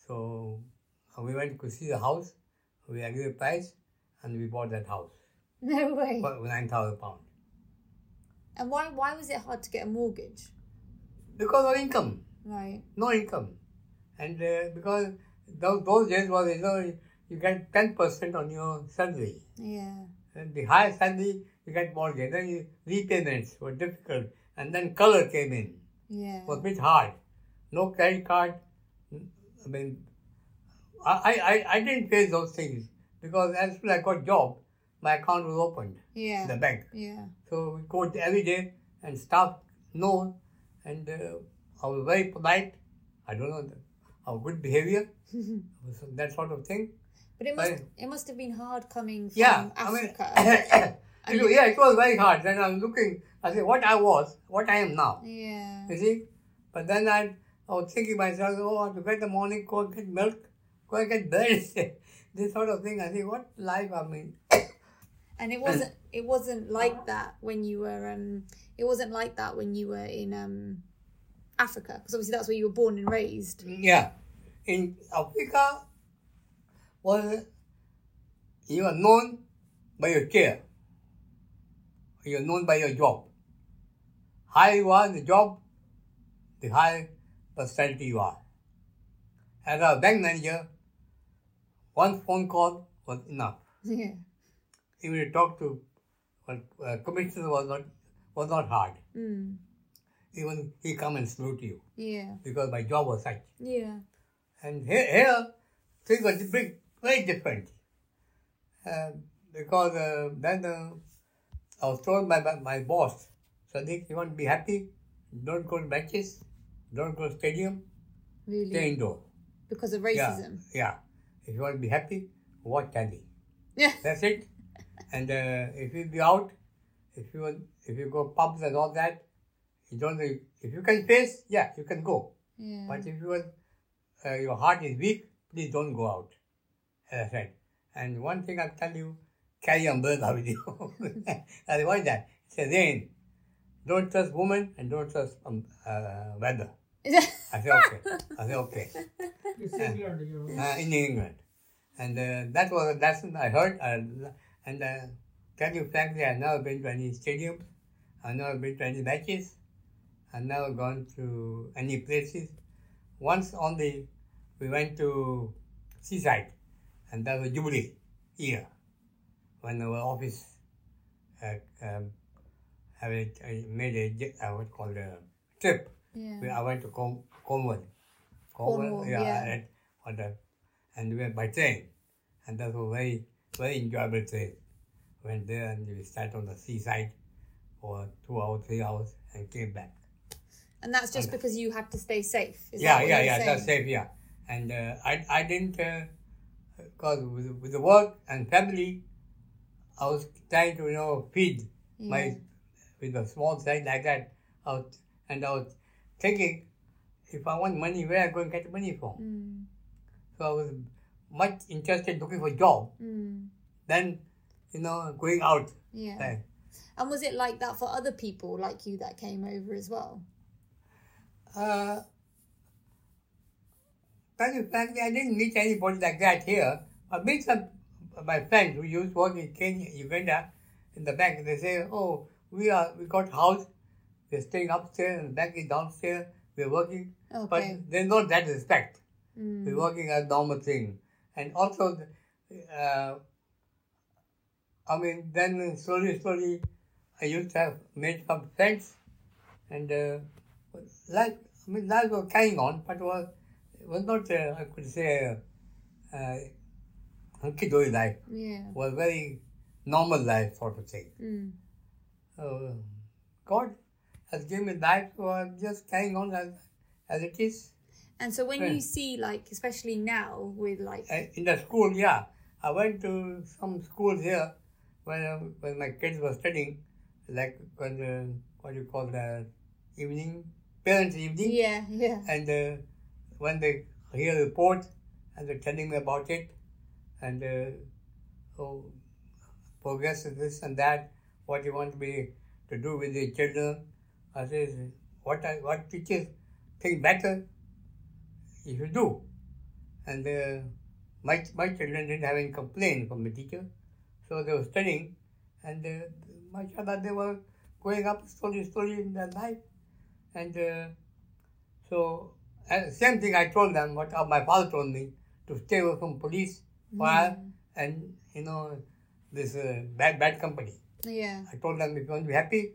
So uh, we went to see the house, we agreed the price, and we bought that house No way. for 9,000 pounds. And why why was it hard to get a mortgage? Because of income, Right. no income. And uh, because those, those days was, you know, you get 10% on your salary. Yeah. And the higher salary, you get mortgage. Then you, repayments were difficult. And then color came in. Yeah. It was a bit hard. No credit card. I mean, I, I, I didn't face those things because as soon as I got job, my account was opened Yeah. in the bank. Yeah. So we go every day and staff know and uh, I was very polite. I don't know, our good behavior, that sort of thing. But it must Right. it must have been hard coming from Yeah, I mean, Africa. it yeah, it was very hard. Then I'm looking, I said, what I was, what I am now. yeah. You see? But then I, I was thinking myself, oh, I have to get the morning, go and get milk, go and get bread. this sort of thing. I think, what life I mean. And it wasn't it wasn't like that when you were um it wasn't like that when you were in um Africa because obviously that's where you were born and raised. Yeah. In Africa, was you are known by your chair. You are known by your job. Higher you are in the job, the higher personality you are. As a bank manager, one phone call was enough. Yeah. Even to talk to a commissioner was not was not hard. Mm. Even he come and salute you Yeah. because my job was such. Yeah. And here, here things were big, very different. Uh, because uh, then uh, I was told by my, my boss, Sadiq, you want to be happy? Don't go to matches, don't go to stadium, Really. stay indoor. Because of racism. yeah. If you want to be happy, watch telly. Yeah. That's it. And uh, if you be out, if you want, if you go pubs and all that, you don't. If you can face, yeah, you can go. Yeah. But if you uh, your heart is weak, please don't go out. As I said. And one thing I'll tell you, carry with you. I said, why that? It says rain. Don't trust women and don't trust um, uh, weather. I said, okay. I said, okay. It's England, you know. Uh, in England. And uh, that was a lesson I heard. Uh, and uh, tell you frankly, I've never been to any stadiums. I've never been to any matches. I've never gone to any places. Once only we went to Seaside, and that was Jubilee year when our office uh, um, have a, uh, made a j- uh, what called a trip. yeah. We- I went to Com- Cornwall. Cornwall, yeah. And, on the, and we went by train. And that was very, very enjoyable train. Went there and we sat on the seaside for two hours, three hours, and came back. And that's just because you had to stay safe. Is yeah, yeah, yeah, saying? that's safe, yeah. And uh, I, I didn't, because with, with the work and family, I was trying to, you know, feed Yeah. my, with a small size like that. I was, and I was thinking, if I want money, where I go and get money from? Mm. So I was much interested looking for a job Mm. than, you know, going out. Yeah. And was it like that for other people like you that came over as well? Uh, frankly, I didn't meet anybody like that here. I met some my friends who used to work in Kenya, Uganda, in the bank. They say, "Oh, we are we got house. We're staying upstairs, and the bank is downstairs. We're working." Okay. But there's not that respect. Mm. We're working as normal thing, and also, uh, I mean, then slowly, slowly, I used to have made some friends, and uh, life. I mean, life was carrying on, but was it was not. Uh, I could say, uh, hunky dory life. Yeah. Was very, normal life sort of thing. Mm. Uh, God has given me life, so I'm just carrying on as, as it is. And so when Yeah. you see, like, especially now with like, Uh, in the school, yeah. I went to some schools here when, uh, when my kids were studying, like when, uh, what do you call that, evening, parents' evening. yeah, yeah, And uh, when they hear the report and they're telling me about it, and uh, oh, progress is this and that, what you want to be to do with your children. I says, what I, what teachers think better, if you do. And uh, my my children didn't have any complaint from the teacher, so they were studying, and uh, mashallah, they were going up slowly, slowly in their life, and. Uh, so, and same thing I told them, what my father told me, to stay away from police, fire, and, you know, this uh, bad, bad company. yeah. I told them, if you want to be happy,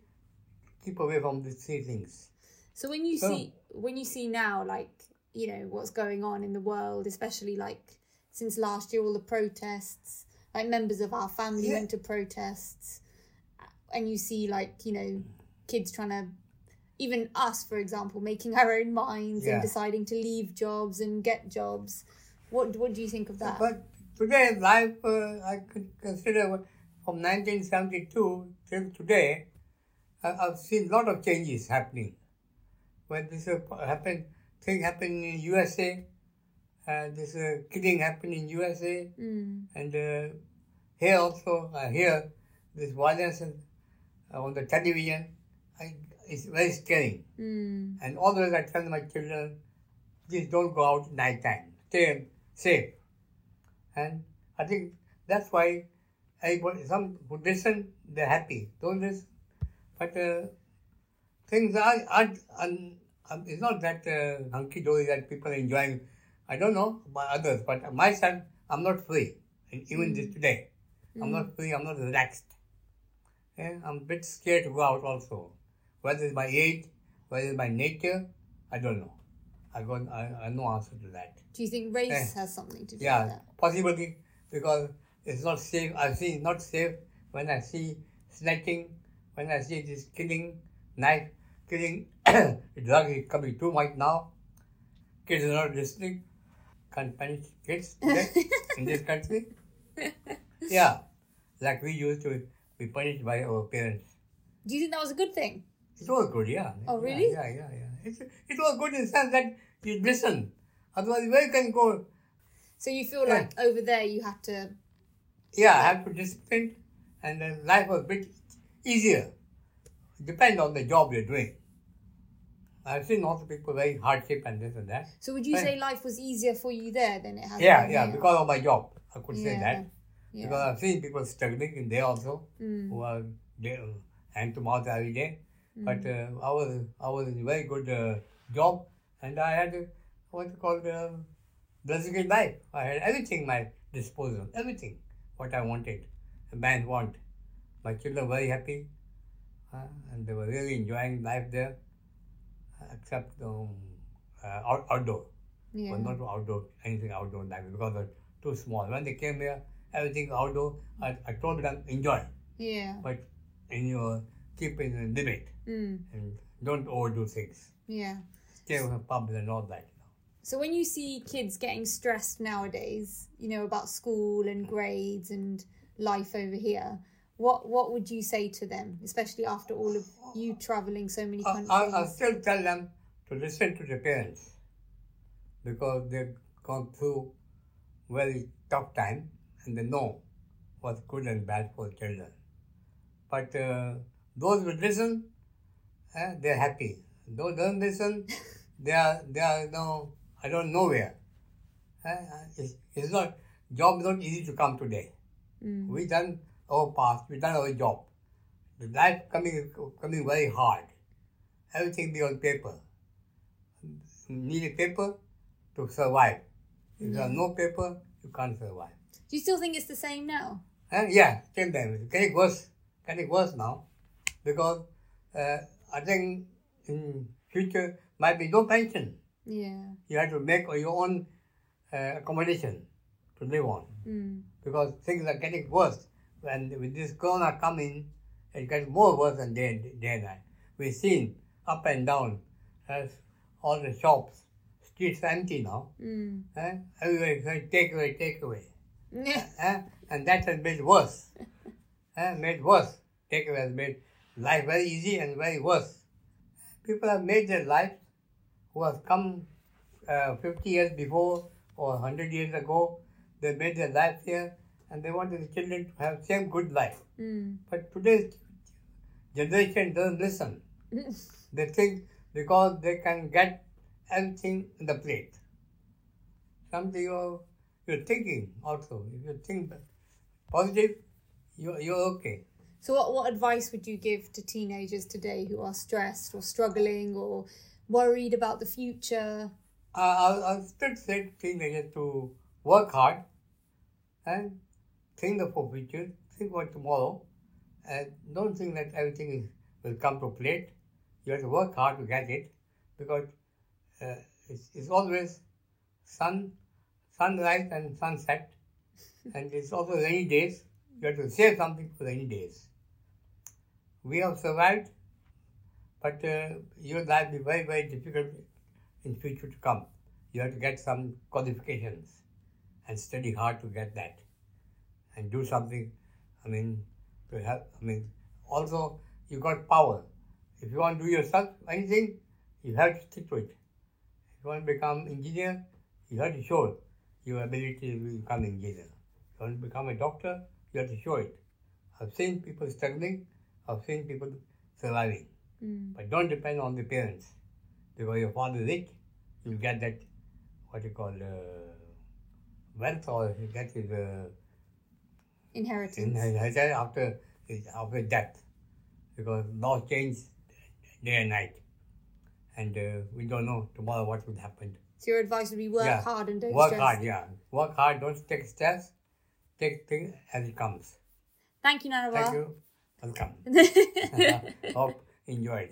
keep away from these three things. So when you So- see when you see now, like you know what's going on in the world, especially like since last year, all the protests, like members of our family Yeah. went to protests, and you see like you know kids trying to, even us, for example, making our own minds Yeah. and deciding to leave jobs and get jobs. What what do you think of that? But today, life, uh, I could consider from 1972 till today, I- I've seen a lot of changes happening. When this uh, happened, thing happened in USA, uh, this uh, killing happened in USA, Mm, and uh, here also, I hear this violence on the television. I, it's very scary. mm, And always I tell my children, please don't go out night time. Stay safe. And I think that's why everybody, some who listen, they're happy. Don't listen. But uh, things are, aren't, un, um, it's not that uh, hunky dory that people are enjoying. I don't know about others, but myself, I'm not free. And even this today, I'm not free, I'm not relaxed. Yeah, I'm a bit scared to go out also. Whether it's my age, whether it's my nature, I don't know. I got I, I no answer to that. do you think race Yeah. has something to do with Yeah, that? possibly because it's not safe. I see it's not safe when I see snatching, when I see this killing, knife killing. drug is coming too much now. Kids are not listening. Can't punish kids in this country. Yeah, like we used to be punished by our parents. Do you think that was a good thing? It was good, yeah. Oh, Yeah, really? Yeah, yeah, yeah. It, it was good in the sense that you listen. Otherwise, where you can go? So you feel Yeah. like over there you had to Yeah, I have to discipline, and then life was a bit easier. Depend on the job you're doing. I've seen also people very hardship and this and that. So would you Right. say life was easier for you there than it has Yeah, been yeah, here? because of my job, I could say that. yeah. Because I've seen people struggling in there also, Mm. who are there, hand to mouth every day. But uh, I was I was in a very good uh, job, and I had uh, what you call the blessed life. I had everything at my disposal, everything what I wanted, a man want. My children were very happy, uh, and they were really enjoying life there, except um, uh, out, outdoor. yeah. But not outdoor, anything outdoor life because they're too small. When they came here, everything outdoor. I, I told them enjoy, yeah. but in your keep in a limit Mm. and don't overdo things. Yeah. Stay with the pubs and all that. So when you see kids getting stressed nowadays, you know, about school and grades and life over here, what what would you say to them, especially after all of you traveling so many countries? I, I still tell them to listen to the parents because they've gone through very tough time and they know what's good and bad for children. But uh, those who listen, eh, they're happy. Those who don't listen, they are they are no I don't know where. Eh, It's, it's not job is not easy to come today. Mm. We done our past, we done our job. The life coming coming very hard. Everything be on paper. Need a paper to survive. If you have no paper, you can't survive. Do you still think it's the same now? And yeah, same time. It's getting worse. Getting worse now. Because uh, I think in future might be no pension. Yeah. You have to make your own uh, accommodation to live on. Mm. because things are getting worse. when with this corona coming, it gets more worse than day, day and night. We've seen up and down as all the shops, streets empty now. Mm. Eh? Everywhere is take away, take away. Eh? And that has made worse. eh? Made worse. Take away has made life very easy and very worse. People have made their life who have come uh, 50 years before or 100 years ago. They made their life here and they wanted the children to have same good life. Mm. But today's generation doesn't listen. They think because they can get everything in the plate. Something you're, you're thinking also. If you think positive, you're, you're okay. So, what, what advice would you give to teenagers today who are stressed or struggling or worried about the future? I, I'll, I'll still say teenagers to work hard and think of the future, think about tomorrow, and don't think that everything is, will come to plate. You have to work hard to get it because uh, it's, it's always sun, sunrise and sunset, and it's also rainy days. You have to save something for rainy days. We have survived, but uh, your life will be very, very difficult in future to come. You have to get some qualifications and study hard to get that and do something. I mean, to help. I mean, also you got power. If you want to do yourself anything, you have to stick to it. If you want to become engineer, you have to show your ability to become engineer. If you want to become a doctor, you have to show it. I've seen people struggling. I've seen people surviving. Mm. But don't depend on the parents. Because your father is rich, you'll get that, what you call, uh, wealth or you get his uh, Inheritance. inheritance after, his, after death. Because laws change day and night. And uh, we don't know tomorrow what will happen. So, your advice would be work Yeah. hard and don't Work stress. hard, yeah. Work hard, don't take stress. Take things as it comes. Thank you, Nanaba. Thank you. Welcome. Hope enjoyed.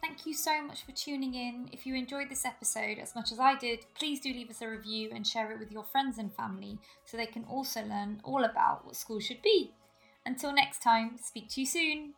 Thank you so much for tuning in. If you enjoyed this episode as much as I did, please do leave us a review and share it with your friends and family so they can also learn all about what school should be. Until next time, speak to you soon.